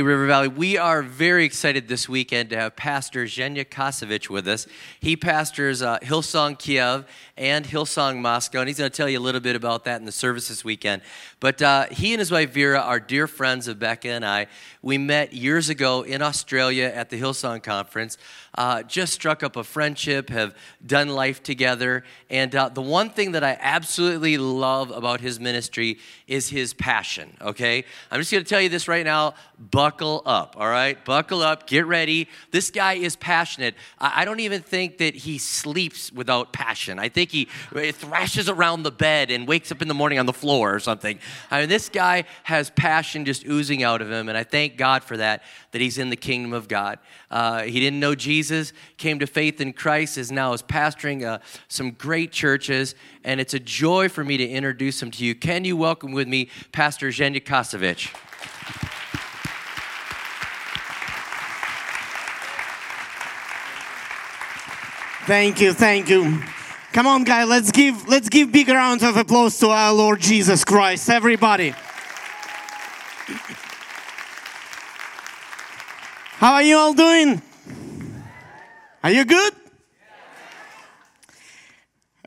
Hey, River Valley, we are very excited this weekend to have Pastor Zhenya Kasevich with us. He pastors uh, Hillsong Kiev and Hillsong Moscow, and he's going to tell you a little bit about that in the service this weekend. But uh, he and his wife Vera are dear friends of Becca and I. We met years ago in Australia at the Hillsong Conference, uh, just struck up a friendship, have done life together. And uh, the one thing that I absolutely love about his ministry is his passion, okay? I'm just to tell you this right now buckle up, all right? Buckle up, get ready. This guy is passionate. I, I don't even think that he sleeps without passion. I think he thrashes around the bed and wakes up in the morning on the floor or something. I mean, this guy has passion just oozing out of him, and I thank God for that, that he's in the kingdom of God. Uh, he didn't know Jesus, came to faith in Christ, is now is pastoring uh, some great churches, and it's a joy for me to introduce him to you. Can you welcome with me Pastor Zhenya Kasevich? Thank you, thank you. Come on, guys, let's give let's give big rounds of applause to our Lord Jesus Christ, everybody. How are you all doing? Are you good?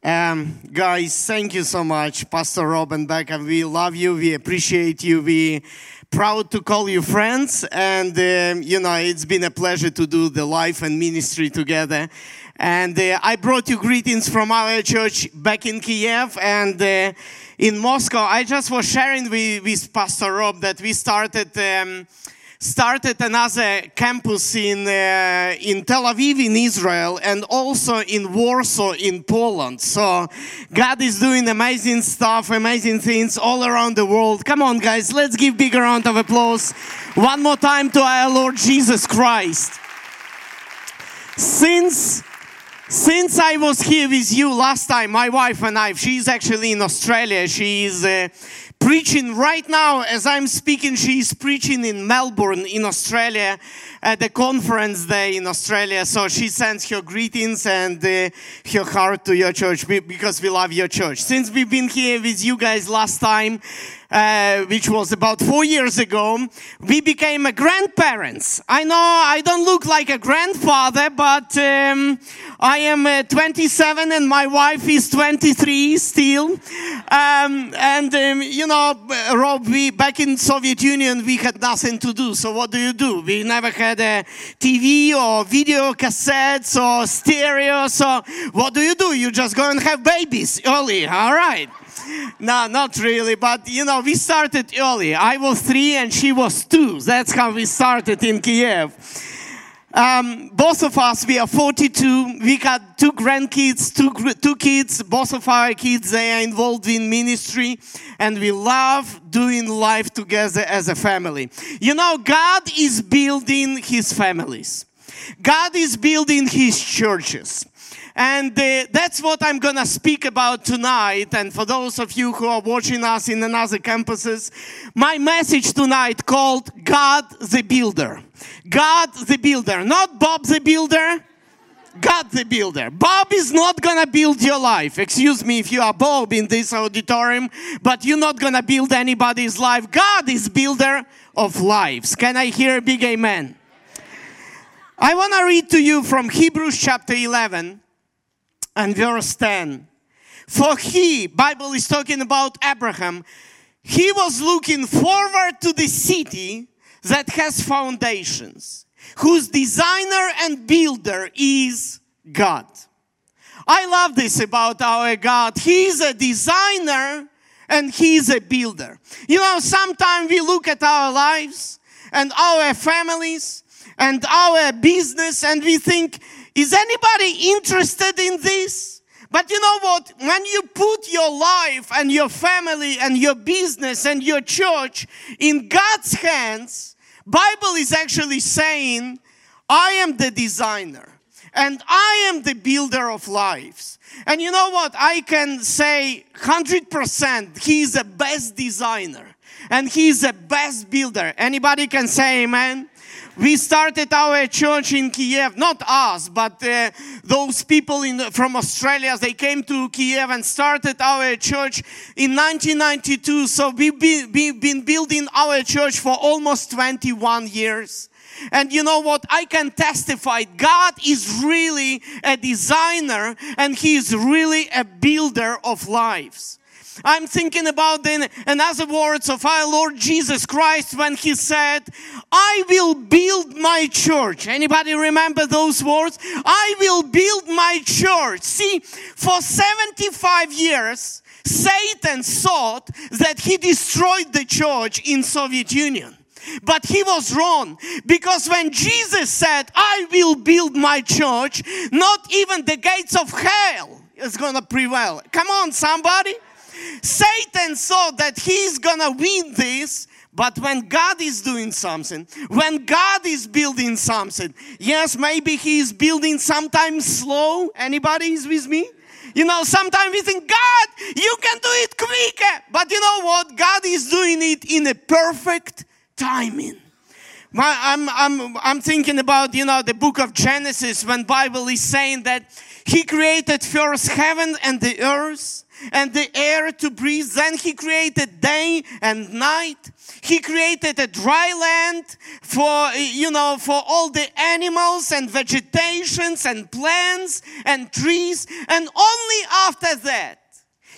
Um, guys, thank you so much, Pastor Rob and Becca. We love you. We appreciate you. We proud to call you friends, and um, you know it's been a pleasure to do the life and ministry together. And uh, I brought you greetings from our church back in Kiev and uh, in Moscow. I just was sharing with, with Pastor Rob that we started. Um, started another campus in, uh, in Tel Aviv in Israel and also in Warsaw in Poland. So God is doing amazing stuff, amazing things all around the world. Come on, guys, let's give big round of applause one more time to our Lord Jesus Christ. Since since I was here with you last time, my wife and I, she's actually in Australia. She's uh, preaching right now as I'm speaking. She's preaching in Melbourne, in Australia, at the conference day in Australia. So she sends her greetings and uh, her heart to your church because we love your church. Since we've been here with you guys last time, uh, which was about four years ago, we became grandparents. I know I don't look like a grandfather, but um, I am uh, 27 and my wife is 23 still. Um, and um, you know, Rob, we back in Soviet Union we had nothing to do. So what do you do? We never had a TV or video cassettes or stereo. So what do you do? You just go and have babies early. All right no, not really. But you know, we started early. I was three and she was two. That's how we started in Kiev. Um, both of us, we are 42. We got two grandkids, two, two kids. Both of our kids, they are involved in ministry and we love doing life together as a family. You know, God is building his families. God is building his churches. And uh, that's what I'm going to speak about tonight. And for those of you who are watching us in another campuses, my message tonight called God the Builder. God the Builder, not Bob the Builder. God the builder. Bob is not gonna build your life. Excuse me if you are Bob in this auditorium, but you're not gonna build anybody's life. God is builder of lives. Can I hear a big amen? I wanna read to you from Hebrews chapter 11 and verse 10. For he, Bible is talking about Abraham, he was looking forward to the city that has foundations, whose designer and builder is God. I love this about our God. He's a designer and he's a builder. You know, sometimes we look at our lives and our families and our business and we think is anybody interested in this? But you know what? When you put your life and your family and your business and your church in God's hands, Bible is actually saying, I am the designer and I am the builder of lives. And you know what? I can say 100% he's the best designer and he's the best builder. Anybody can say amen? We started our church in Kiev, not us, but uh, those people in, from Australia, they came to Kiev and started our church in 1992. So we've we've been building our church for almost 21 years. And you know what? I can testify God is really a designer and He is really a builder of lives. I'm thinking about the another words of our Lord Jesus Christ when he said, I will build my church. Anybody remember those words? I will build my church. See, for 75 years, Satan thought that he destroyed the church in Soviet Union. But he was wrong because when Jesus said, I will build my church, not even the gates of hell is going to prevail. Come on, somebody. Satan thought that he's gonna win this, but when God is doing something, when God is building something, yes, maybe He is building sometimes slow. Anybody is with me? You know, sometimes we think, God, you can do it quicker. But you know what? God is doing it in a perfect timing. I'm, I'm, I'm thinking about, you know, the book of Genesis when Bible is saying that he created first heaven and the earth and the air to breathe. Then he created day and night. He created a dry land for, you know, for all the animals and vegetations and plants and trees. And only after that,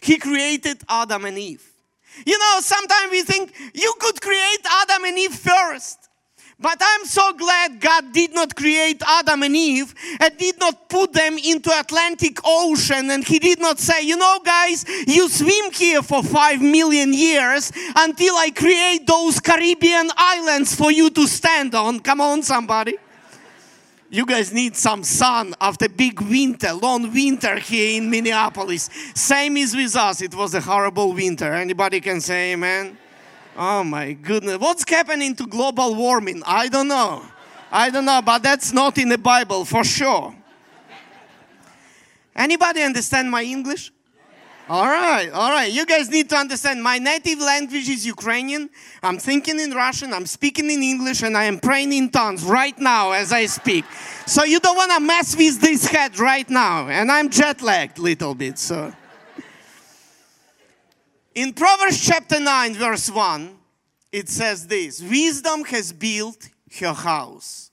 he created Adam and Eve. You know, sometimes we think you could create Adam and Eve first. But I'm so glad God did not create Adam and Eve and did not put them into Atlantic Ocean and he did not say, you know guys, you swim here for 5 million years until I create those Caribbean islands for you to stand on. Come on somebody. You guys need some sun after big winter, long winter here in Minneapolis. Same is with us. It was a horrible winter. Anybody can say amen? Oh my goodness. What's happening to global warming? I don't know. I don't know, but that's not in the Bible for sure. Anybody understand my English? All right, all right. You guys need to understand my native language is Ukrainian. I'm thinking in Russian, I'm speaking in English, and I am praying in tongues right now as I speak. So you don't want to mess with this head right now. And I'm jet lagged a little bit, so. In Proverbs chapter 9, verse 1, it says this Wisdom has built her house,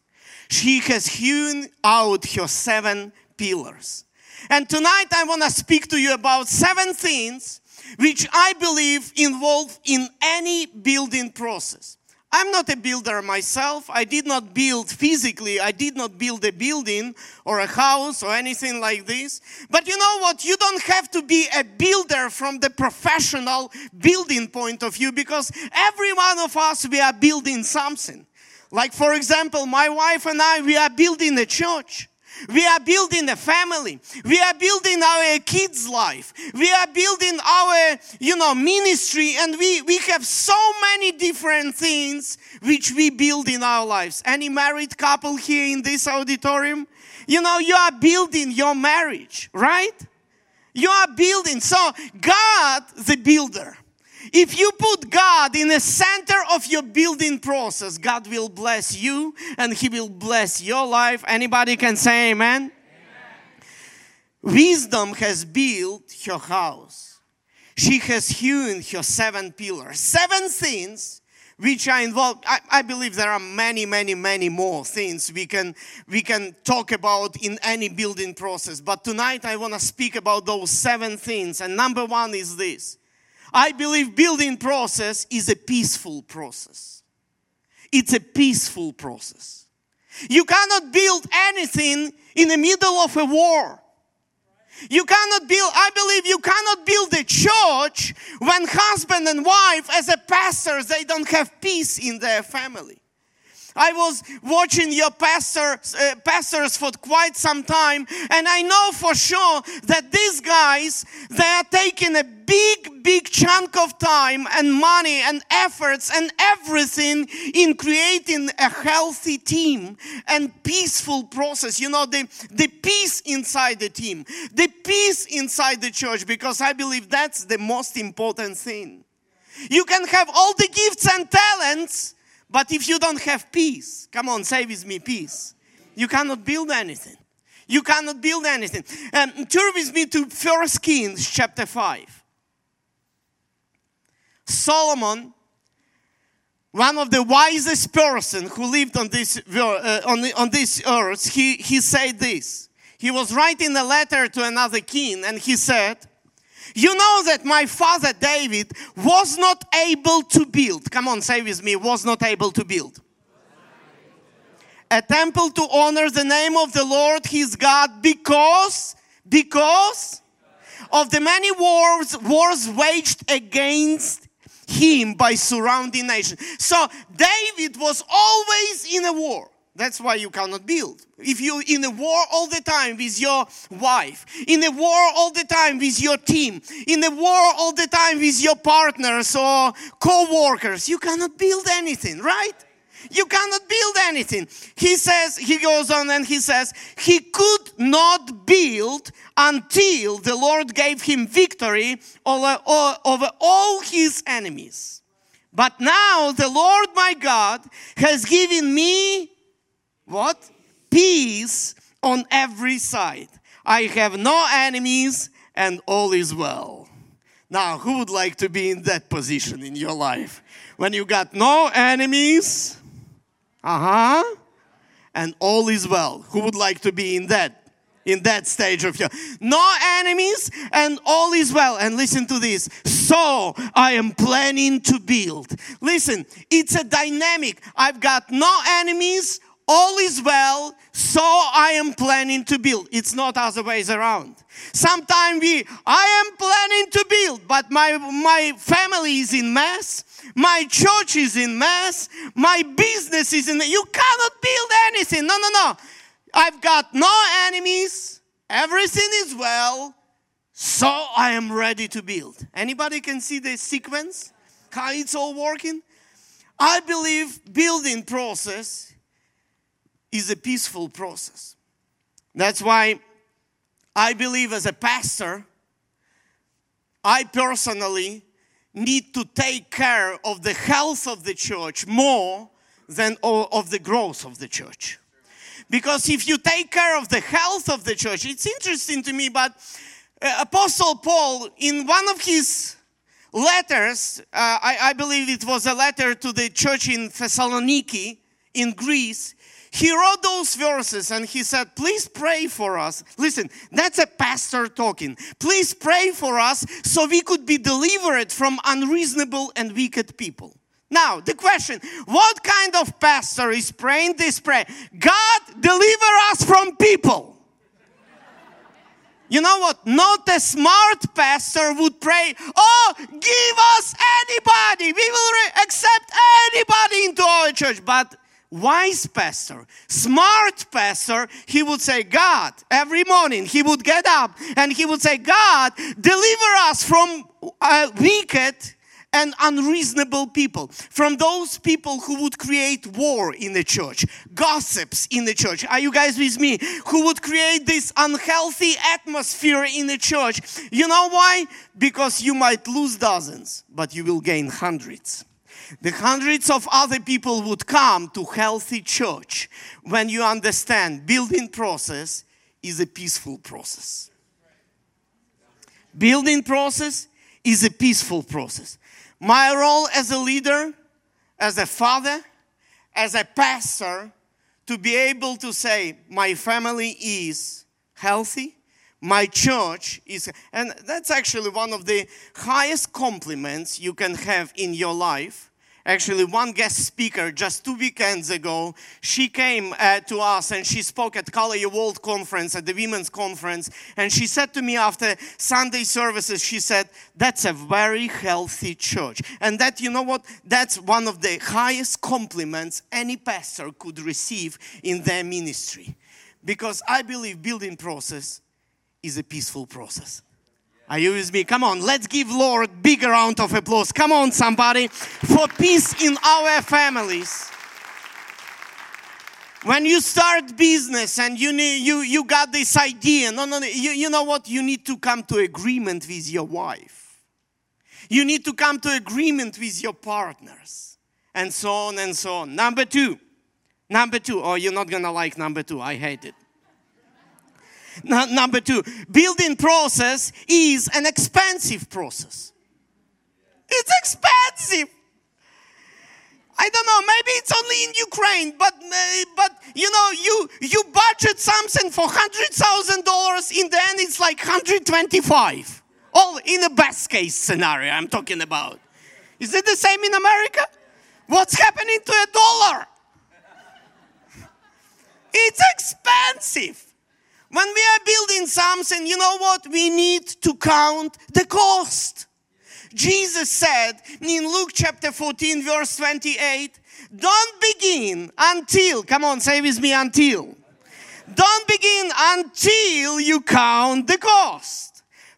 she has hewn out her seven pillars. And tonight I want to speak to you about seven things which I believe involve in any building process. I'm not a builder myself. I did not build physically. I did not build a building or a house or anything like this. But you know what? You don't have to be a builder from the professional building point of view because every one of us, we are building something. Like, for example, my wife and I, we are building a church. We are building a family. We are building our kids' life. We are building our, you know, ministry. And we, we have so many different things which we build in our lives. Any married couple here in this auditorium? You know, you are building your marriage, right? You are building. So God, the builder, if you put God in the center of your building process, God will bless you and He will bless your life. Anybody can say amen? amen. Wisdom has built her house. She has hewn her seven pillars. Seven things which are involved. I, I, believe there are many, many, many more things we can we can talk about in any building process. But tonight I want to speak about those seven things. And number one is this I believe building process is a peaceful process. It's a peaceful process. You cannot build anything in the middle of a war. You cannot build, I believe you cannot build a church when husband and wife, as a pastor, they don't have peace in their family. I was watching your pastor, uh, pastors for quite some time, and I know for sure that these guys, they are taking a big, big chunk of time and money and efforts and everything in creating a healthy team and peaceful process. You know, the, the peace inside the team, the peace inside the church, because I believe that's the most important thing. You can have all the gifts and talents But if you don't have peace, come on, say with me peace, you cannot build anything. You cannot build anything. Um, turn with me to First Kings chapter 5. Solomon, one of the wisest person who lived on this, uh, on, on this earth, he, he said this. He was writing a letter to another king and he said, you know that my father David was not able to build. Come on, say with me, was not able to build. A temple to honor the name of the Lord his God because, because of the many wars, wars waged against him by surrounding nations. So David was always in a war. That's why you cannot build. If you're in a war all the time with your wife, in a war all the time with your team, in a war all the time with your partners or co workers, you cannot build anything, right? You cannot build anything. He says, he goes on and he says, he could not build until the Lord gave him victory over, over all his enemies. But now the Lord my God has given me what? Peace on every side. I have no enemies and all is well. Now, who would like to be in that position in your life? When you got no enemies, uh huh, and all is well. Who would like to be in that? In that stage of your no enemies and all is well. And listen to this. So I am planning to build. Listen, it's a dynamic. I've got no enemies, all is well, so I am planning to build. It's not other ways around. Sometimes we, I am planning to build, but my, my family is in mess. My church is in mess. My business is in, you cannot build anything. No, no, no. I've got no enemies. Everything is well. So I am ready to build. Anybody can see the sequence? How it's all working? I believe building process is a peaceful process. That's why I believe as a pastor, I personally need to take care of the health of the church more than of the growth of the church. Because if you take care of the health of the church, it's interesting to me, but uh, Apostle Paul, in one of his letters, uh, I, I believe it was a letter to the church in Thessaloniki in Greece, he wrote those verses and he said, Please pray for us. Listen, that's a pastor talking. Please pray for us so we could be delivered from unreasonable and wicked people. Now, the question what kind of pastor is praying this prayer? God, deliver us from people. You know what? Not a smart pastor would pray, Oh, give us anybody. We will re- accept anybody into our church. But wise pastor, smart pastor, he would say, God, every morning he would get up and he would say, God, deliver us from uh, wicked and unreasonable people, from those people who would create war in the church, gossips in the church. Are you guys with me? Who would create this unhealthy atmosphere in the church? You know why? Because you might lose dozens, but you will gain hundreds the hundreds of other people would come to healthy church when you understand building process is a peaceful process. Building process is a peaceful process. My role as a leader as a father as a pastor to be able to say my family is healthy my church is and that's actually one of the highest compliments you can have in your life Actually, one guest speaker just two weekends ago, she came uh, to us and she spoke at Colour World Conference, at the Women's Conference. And she said to me after Sunday services, she said, That's a very healthy church. And that, you know what? That's one of the highest compliments any pastor could receive in their ministry. Because I believe building process is a peaceful process. Are you with me? Come on, let's give Lord big round of applause. Come on, somebody, for peace in our families. When you start business and you need, you you got this idea, no, no, no, you, you know what? You need to come to agreement with your wife. You need to come to agreement with your partners. and so on and so on. Number two. Number two. Oh, you're not gonna like number two. I hate it. Number two, building process is an expensive process. It's expensive. I don't know, maybe it's only in Ukraine, but uh, but you know, you you budget something for hundred thousand dollars, in the end it's like 125. All in the best case scenario I'm talking about. Is it the same in America? What's happening to a dollar? It's expensive. When we are building something, you know what? We need to count the cost. Jesus said in Luke chapter 14, verse 28, don't begin until, come on, say with me, until. Don't begin until you count the cost.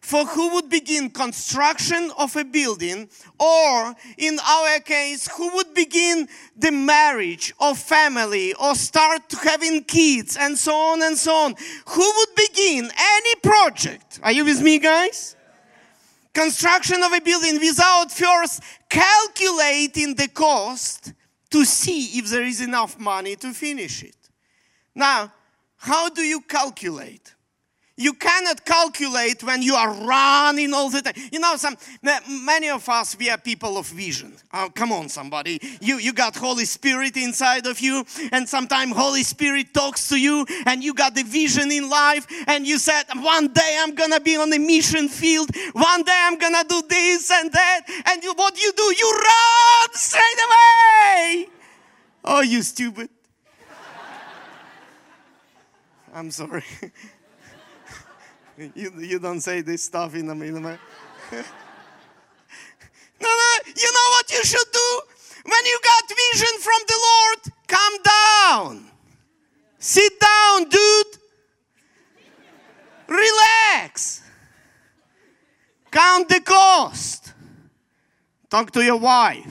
For who would begin construction of a building, or in our case, who would begin the marriage or family, or start having kids, and so on and so on? Who would begin any project? Are you with me, guys? Construction of a building without first calculating the cost to see if there is enough money to finish it. Now, how do you calculate? You cannot calculate when you are running all the time. You know, some many of us we are people of vision. Oh, come on, somebody. You you got Holy Spirit inside of you, and sometimes Holy Spirit talks to you, and you got the vision in life, and you said, one day I'm gonna be on the mission field. One day I'm gonna do this and that. And you, what you do? You run straight away. Oh, you stupid. I'm sorry. You, you don't say this stuff in the middle. no, no, you know what you should do? When you got vision from the Lord, come down. Sit down, dude. Relax. Count the cost. Talk to your wife.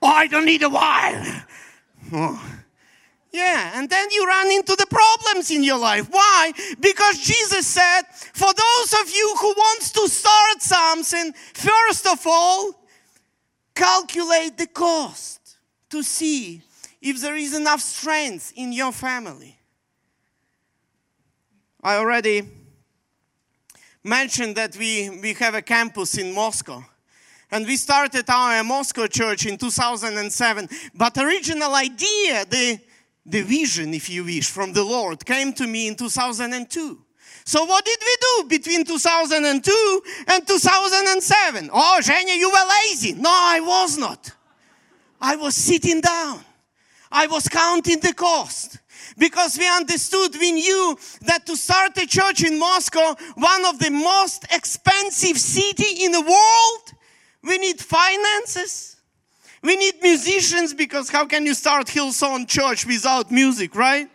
oh, I don't need a wife. Oh. Yeah, and then you run into the problems in your life. Why? Because Jesus said, for those of you who wants to start something, first of all, calculate the cost to see if there is enough strength in your family. I already mentioned that we, we have a campus in Moscow. And we started our Moscow church in 2007. But original idea, the the vision, if you wish, from the Lord came to me in 2002. So what did we do between 2002 and 2007? Oh, Zhenya, you were lazy. No, I was not. I was sitting down. I was counting the cost because we understood, we knew that to start a church in Moscow, one of the most expensive city in the world, we need finances, we need musicians because how can you start Hillsong Church without music, right?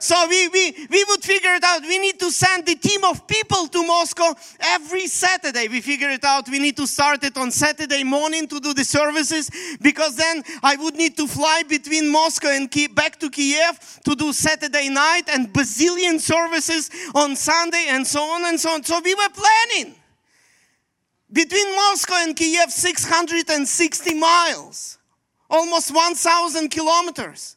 So we, we, we would figure it out. We need to send the team of people to Moscow every Saturday. We figure it out. We need to start it on Saturday morning to do the services because then I would need to fly between Moscow and back to Kiev to do Saturday night and bazillion services on Sunday and so on and so on. So we were planning. Between Moscow and Kiev, 660 miles, almost 1,000 kilometers.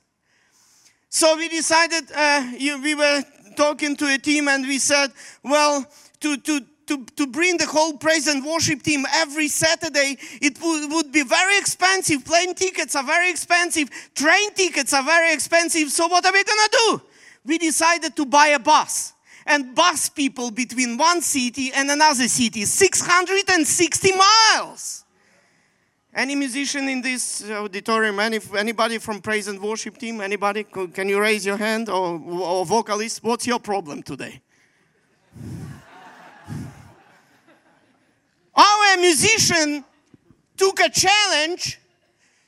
So we decided, uh, you, we were talking to a team and we said, well, to, to, to, to bring the whole praise and worship team every Saturday, it would, be very expensive. Plane tickets are very expensive. Train tickets are very expensive. So what are we going to do? We decided to buy a bus and bus people between one city and another city 660 miles. Any musician in this auditorium any, anybody from praise and worship team anybody can you raise your hand? Or, or vocalist what's your problem today? Our musician took a challenge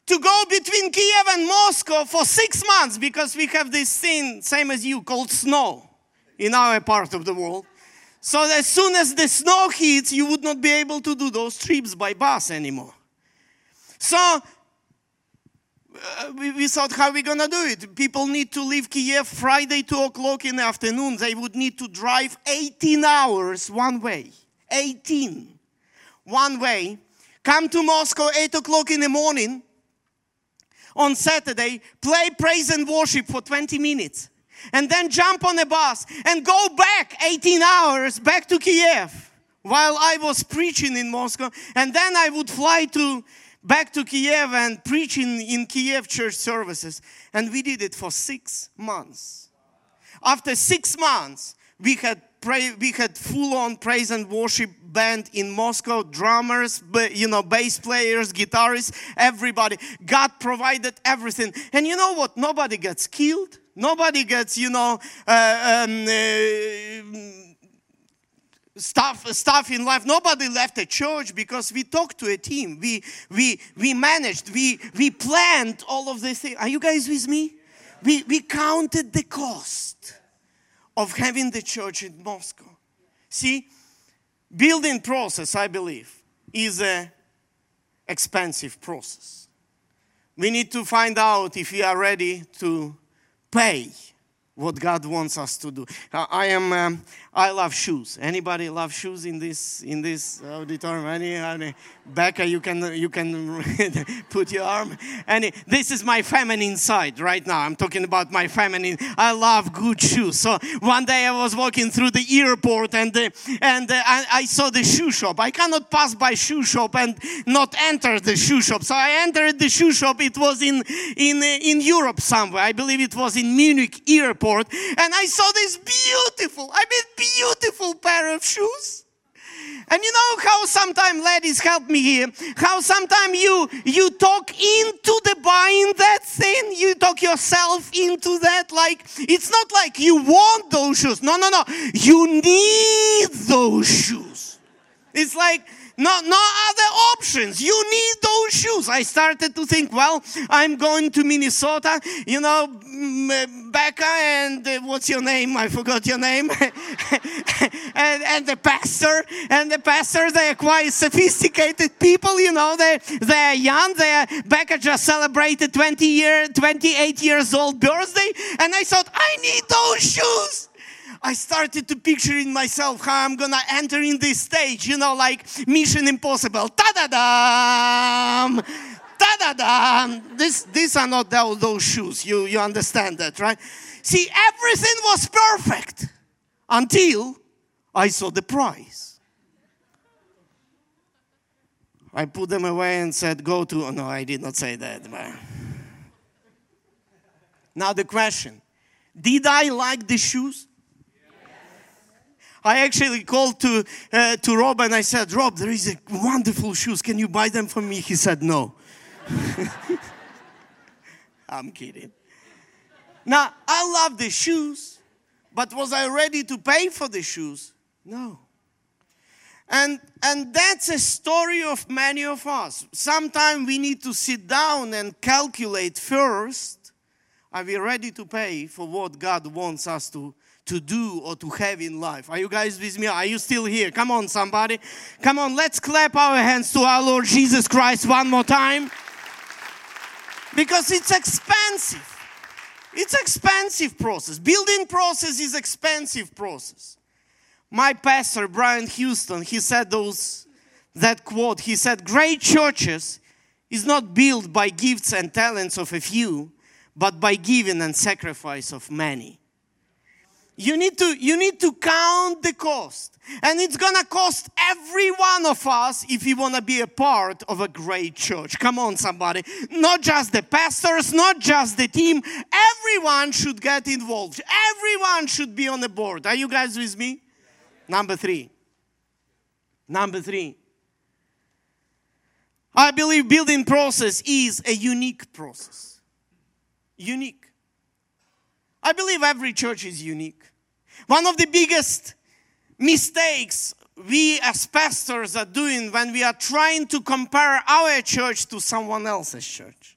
to go between Kiev and Moscow for six months because we have this thing, same as you, called snow in our part of the world. So as soon as the snow hits, you would not be able to do those trips by bus anymore. So uh, we, we, thought, how are we going to do it? People need to leave Kiev Friday, 2 o'clock in the afternoon. They would need to drive 18 hours one way. 18. One way. come to Moscow 8 o'clock in the morning on Saturday, play praise and worship for 20 minutes, and then jump on a bus and go back 18 hours back to Kiev while I was preaching in Moscow. And then I would fly to back to Kiev and preach in, Kiev church services. And we did it for six months. After six months, we had pray, we had full on praise and worship band in Moscow, drummers, you know, bass players, guitarists, everybody. God provided everything. And you know what? Nobody gets killed. Nobody gets, you know, uh, um, uh, stuff stuff in life. Nobody left a church because we talked to a team. We we we managed. We we planned all of these things. Are you guys with me? We we counted the cost of having the church in moscow. See building process i believe is a expensive process. We need to find out if we are ready to pay what God wants us to do. I am. Um, I love shoes. Anybody love shoes in this in this auditorium? Any, any Becca, you can you can put your arm. Any, this is my feminine side right now. I'm talking about my feminine. I love good shoes. So one day I was walking through the airport and uh, and uh, I, I saw the shoe shop. I cannot pass by shoe shop and not enter the shoe shop. So I entered the shoe shop. It was in in uh, in Europe somewhere. I believe it was in Munich airport and I saw this beautiful, I mean, beautiful pair of shoes. And you know how sometimes ladies help me here. How sometimes you you talk into the buying that thing. You talk yourself into that. Like it's not like you want those shoes. No, no, no. You need those shoes. It's like no, no other options. You need those shoes. I started to think, well, I'm going to Minnesota, you know, Becca and uh, what's your name? I forgot your name. and, and the pastor, and the pastor, they're quite sophisticated people, you know, they, they're young. They're, Becca just celebrated 20 year, 28 years old birthday. And I thought, I need those shoes. I started to picture in myself how I'm gonna enter in this stage, you know, like Mission Impossible. Ta da dam! Ta da dam! This, these are not those shoes. You, you understand that, right? See, everything was perfect until I saw the price. I put them away and said, Go to. Oh, no, I did not say that. But... Now, the question Did I like the shoes? I actually called to, uh, to Rob and I said, Rob, there is a wonderful shoes. Can you buy them for me? He said, no. I'm kidding. Now, I love the shoes, but was I ready to pay for the shoes? No. And, and that's a story of many of us. Sometimes we need to sit down and calculate first are we ready to pay for what God wants us to to do or to have in life. Are you guys with me? Are you still here? Come on, somebody. Come on, let's clap our hands to our Lord Jesus Christ one more time. Because it's expensive. It's expensive process. Building process is expensive process. My pastor Brian Houston, he said those that quote. He said, "Great churches is not built by gifts and talents of a few, but by giving and sacrifice of many." You need to you need to count the cost. And it's to cost every one of us if you want to be a part of a great church. Come on somebody. Not just the pastors, not just the team. Everyone should get involved. Everyone should be on the board. Are you guys with me? Number 3. Number 3. I believe building process is a unique process. Unique. I believe every church is unique. One of the biggest mistakes we as pastors are doing when we are trying to compare our church to someone else's church.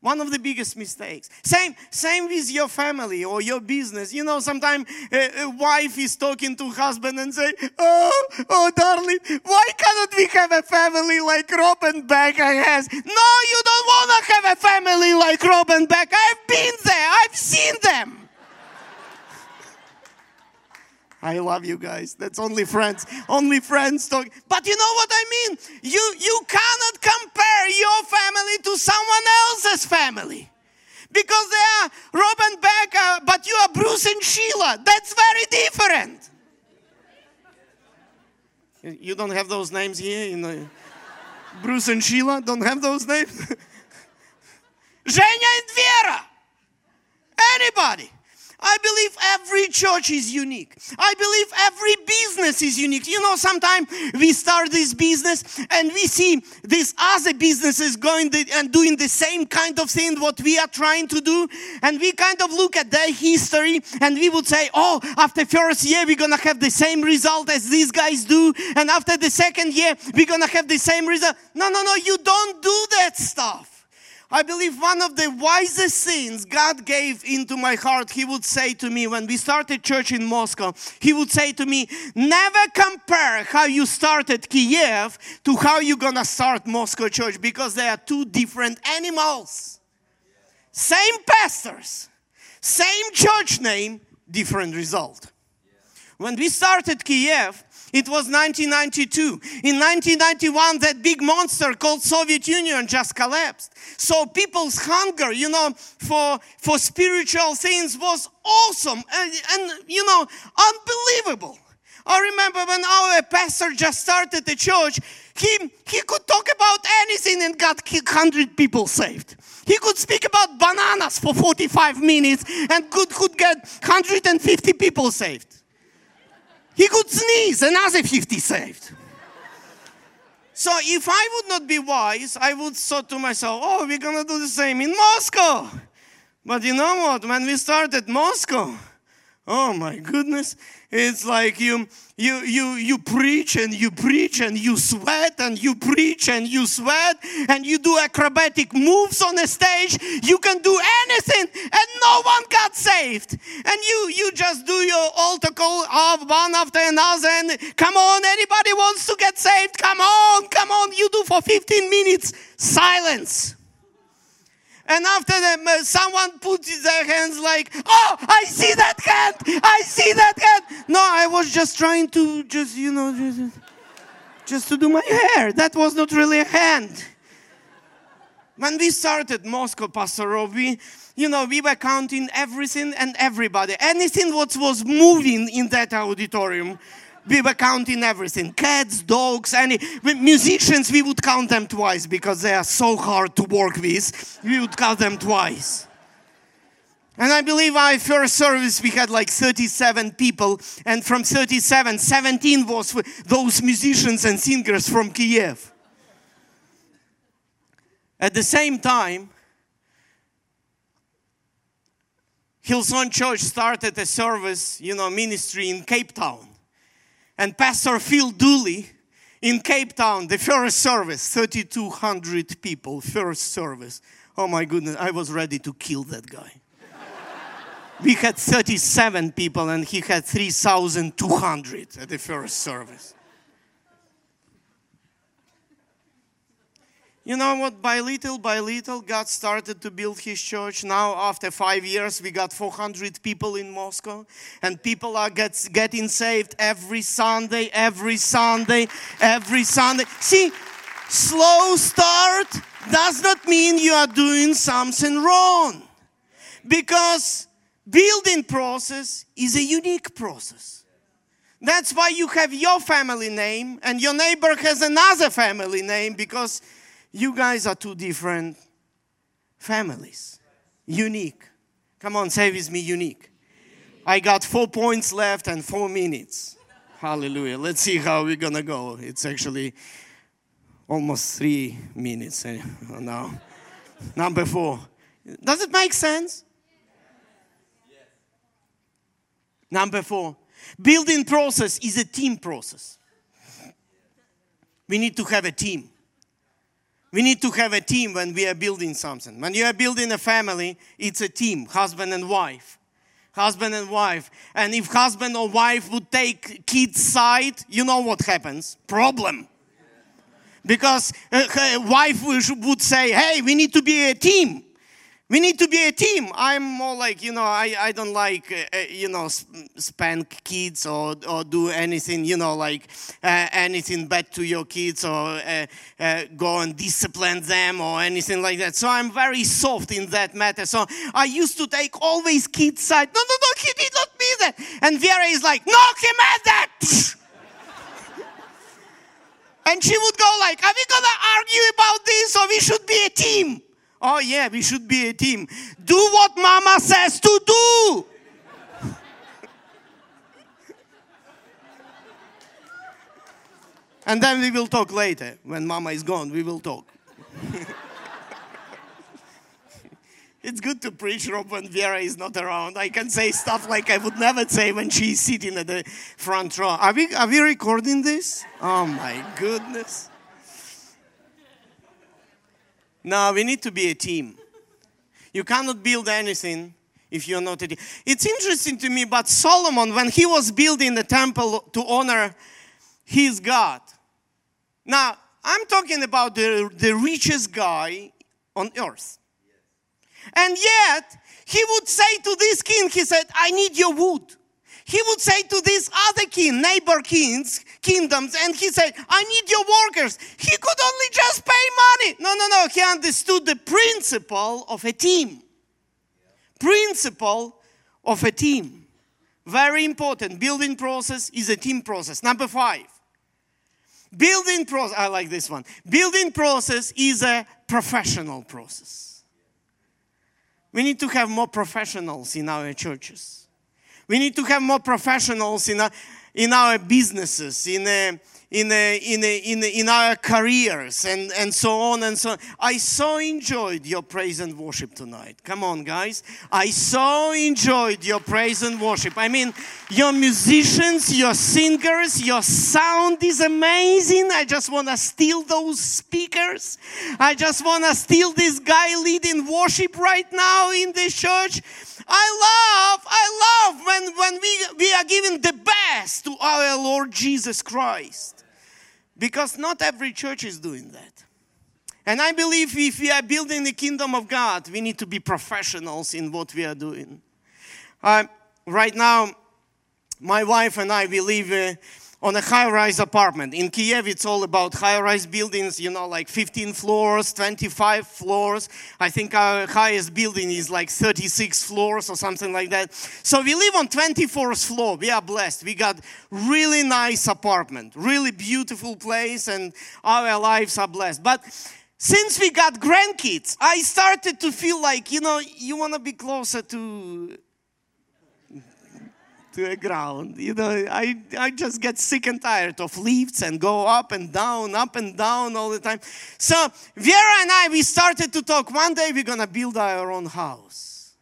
One of the biggest mistakes. Same, same with your family or your business. You know, sometimes a, a, wife is talking to husband and say, "Oh, oh, darling, why cannot we have a family like Rob and Becca has?" No, you don't want to have a family like Rob and. I've been there. I've seen them. I love you guys. That's only friends. Only friends talk. But you know what I mean? You you cannot compare your family to someone else's family. Because they are Rob and Becca, but you are Bruce and Sheila. That's very different. You don't have those names here in the Bruce and Sheila don't have those names. Zhenya and Vera. Anybody. I believe every church is unique. I believe every business is unique. You know, sometimes we start this business and we see these other businesses going and doing the same kind of thing what we are trying to do, and we kind of look at their history and we would say, "Oh, after first year we're gonna have the same result as these guys do, and after the second year we're gonna have the same result." No, no, no, you don't do that stuff. I believe one of the wisest things God gave into my heart, He would say to me when we started church in Moscow, He would say to me, Never compare how you started Kiev to how you're gonna start Moscow church because they are two different animals. Same pastors, same church name, different result. When we started Kiev, it was 1992. In 1991, that big monster called Soviet Union just collapsed. So people's hunger, you know, for, for spiritual things was awesome and, and you know, unbelievable. I remember when our pastor just started the church, he, he could talk about anything and got 100 people saved. He could speak about bananas for 45 minutes and could, could get 150 people saved. He could sneeze, another 50 saved. So if I would not be wise, I would thought to myself, oh, we're gonna do the same in Moscow. But you know what? When we started Moscow, oh my goodness, it's like you, you, you, you preach and you preach and you sweat and you preach and you sweat and you do acrobatic moves on the stage. You can do anything and no one got saved. And you, you just do your altar call of one after another and come on, anybody wants to get saved? Come on, come on. You do for 15 minutes silence. And after that, uh, someone puts their hands like, oh, I see that hand, I see that hand. No, I was just trying to just, you know, just, just to do my hair. That was not really a hand. When we started Moscow, Pastor Rob, we, you know, we were counting everything and everybody. Anything what was moving in that auditorium we were counting everything cats, dogs, any musicians, we would count them twice because they are so hard to work with. We would count them twice. And I believe our first service we had like 37 people, and from 37, 17 was those musicians and singers from Kiev. At the same time, Hillsong Church started a service, you know, ministry in Cape Town and Pastor Phil Dooley in Cape Town, the first service, 3,200 people, first service. Oh my goodness, I was ready to kill that guy. we had 37 people and he had 3,200 at the first service. You know what? By little by little, God started to build His church. Now, after five years, we got 400 people in Moscow, and people are gets, getting saved every Sunday, every Sunday, every Sunday. See, slow start does not mean you are doing something wrong, because building process is a unique process. That's why you have your family name, and your neighbor has another family name because you guys are two different families. Unique. Come on, say with me, unique. I got four points left and four minutes. Hallelujah. Let's see how we're gonna go. It's actually almost three minutes eh, now. Number four. Does it make sense? Number four. Building process is a team process. We need to have a team. We need to have a team when we are building something. When you are building a family, it's a team, husband and wife. Husband and wife. And if husband or wife would take kid's side, you know what happens? Problem. Because a uh, wife would say, hey, we need to be a team. We need to be a team. I'm more like, you know, I, I don't like, uh, uh, you know, spank kids or, or do anything, you know, like uh, anything bad to your kids or uh, uh, go and discipline them or anything like that. So I'm very soft in that matter. So I used to take always kids' side. No, no, no, he did not mean that. And Vera is like, knock him at that. and she would go like, are we going to argue about this or we should be a team? Oh, yeah, we should be a team. Do what mama says to do. and then we will talk later. When mama is gone, we will talk. it's good to preach, Rob, when Vera is not around. I can say stuff like I would never say when she's sitting at the front row. Are we, are we recording this? Oh, my goodness. No, we need to be a team. You cannot build anything if you're not a team. It's interesting to me, but Solomon, when he was building the temple to honor his God, now I'm talking about the, the richest guy on earth. And yet, he would say to this king, he said, I need your wood he would say to these other king, neighbor kings, kingdoms, and he said, I need your workers. He could only just pay money. No, no, no. He understood the principle of a team. Principle of a team. Very important. Building process is a team process. Number five. Building process, I like this one. Building process is a professional process. We need to have more professionals in our churches. We need to have more professionals in our, in our businesses, in, a, in, a, in, a, in, in our careers, and, and so on and so on. I so enjoyed your praise and worship tonight. Come on, guys. I so enjoyed your praise and worship. I mean, your musicians, your singers, your sound is amazing. I just want to steal those speakers. I just want to steal this guy leading worship right now in the church. I love, I love when, when we, we are giving the best to our Lord Jesus Christ. Because not every church is doing that. And I believe if we are building the kingdom of God, we need to be professionals in what we are doing. Uh, right now, my wife and I, we live uh, on a high rise apartment. In Kiev, it's all about high rise buildings, you know, like 15 floors, 25 floors. I think our highest building is like 36 floors or something like that. So we live on 24th floor. We are blessed. We got really nice apartment, really beautiful place, and our lives are blessed. But since we got grandkids, I started to feel like, you know, you want to be closer to to a ground. You know, I, I just get sick and tired of lifts and go up and down, up and down all the time. So Vera and I, we started to talk. One day we're gonna build our own house.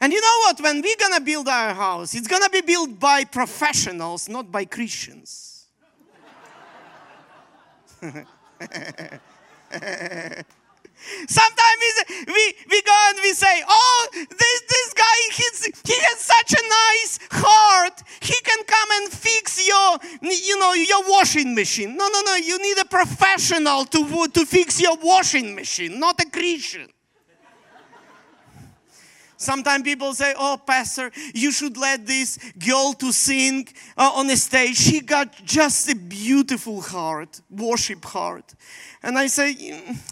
And you know what? When we're gonna build our house, it's gonna be built by professionals, not by Christians. Sometimes we, we go and we say, oh, this, this guy, he's, he has such a nice heart. He can come and fix your, you know, your washing machine. No, no, no. You need a professional to, to fix your washing machine, not a Christian. Sometimes people say, "Oh, pastor, you should let this girl to sing uh, on the stage. She got just a beautiful heart, worship heart." And I say,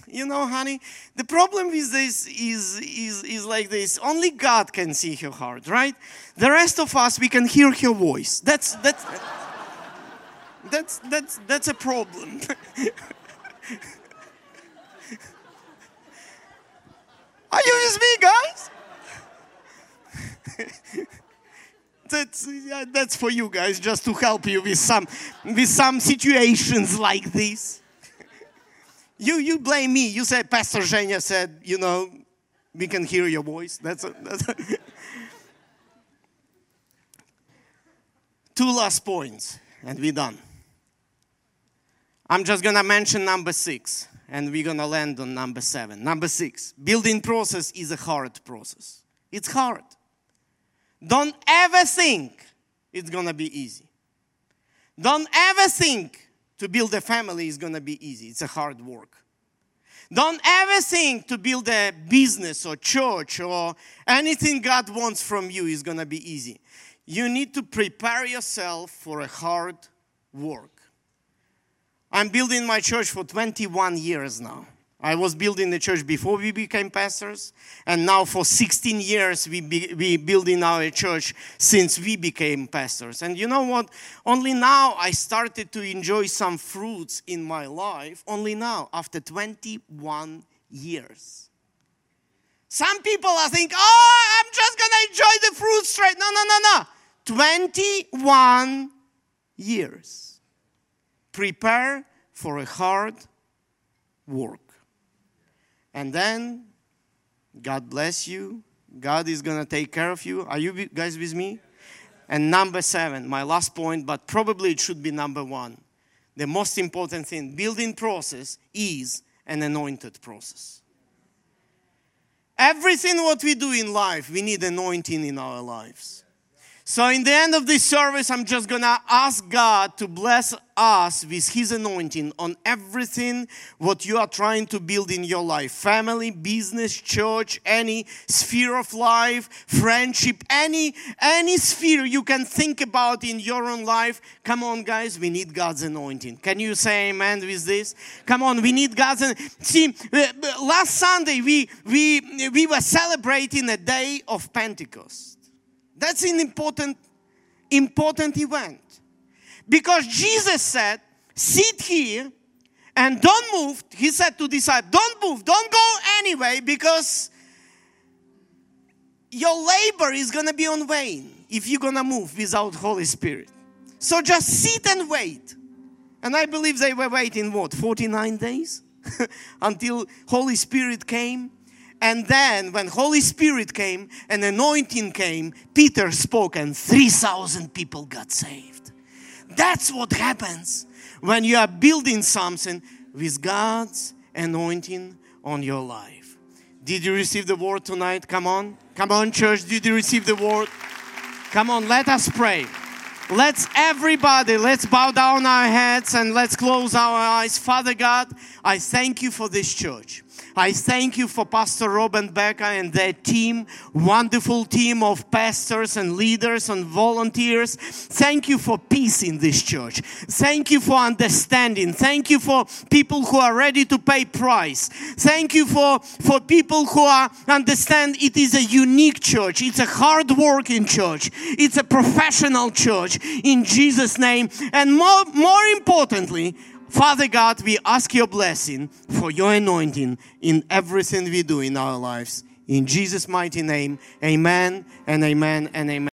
"You know, honey, the problem with this is is is like this. Only God can see her heart, right? The rest of us, we can hear her voice. That's that's that's that's that's a problem." Are you with me, guys? that's, yeah, that's for you guys, just to help you with some, with some situations like this. you, you blame me. You say, Pastor Zhenya said, you know, we can hear your voice. That's, a, that's a Two last points, and we're done. I'm just gonna mention number six, and we're gonna land on number seven. Number six, building process is a hard process. It's hard. Don't ever think it's gonna be easy. Don't ever think to build a family is gonna be easy. It's a hard work. Don't ever think to build a business or church or anything God wants from you is going to be easy. You need to prepare yourself for a hard work. I'm building my church for 21 years now. I was building the church before we became pastors, and now for 16 years we be, we building our church since we became pastors. And you know what? Only now I started to enjoy some fruits in my life. Only now, after 21 years. Some people are thinking, "Oh, I'm just gonna enjoy the fruits straight." No, no, no, no. 21 years. Prepare for a hard work. And then God bless you. God is going to take care of you. Are you guys with me? And number seven, my last point, but probably it should be number one. The most important thing building process is an anointed process. Everything what we do in life, we need anointing in our lives. So, in the end of this service, I'm just gonna ask God to bless us with His anointing on everything what you are trying to build in your life family, business, church, any sphere of life, friendship, any, any sphere you can think about in your own life. Come on, guys, we need God's anointing. Can you say amen with this? Come on, we need God's anointing. See, uh, last Sunday we, we, we were celebrating a day of Pentecost. That's an important, important event. Because Jesus said, sit here and don't move. He said to disciples, don't move, don't go anyway, because your labor is going to be on vain if you're going to move without Holy Spirit. So just sit and wait. And I believe they were waiting what 49 days until Holy Spirit came and then when Holy Spirit came and anointing came, Peter spoke and 3,000 people got saved. That's what happens when you are building something with God's anointing on your life. Did you receive the word tonight? Come on. Come on, church. Did you receive the word? Come on, let us pray. Let's everybody, let's bow down our heads and let's close our eyes. Father God, I thank you for this church. I thank you for Pastor Rob and Becca and their team, wonderful team of pastors and leaders and volunteers. Thank you for peace in this church. Thank you for understanding. Thank you for people who are ready to pay price. Thank you for, for people who are understand it is a unique church. It's a hard working church. It's a professional church in Jesus' name. And more, more importantly, Father God, we ask your blessing for your anointing in everything we do in our lives. In Jesus' mighty name, amen and amen and amen.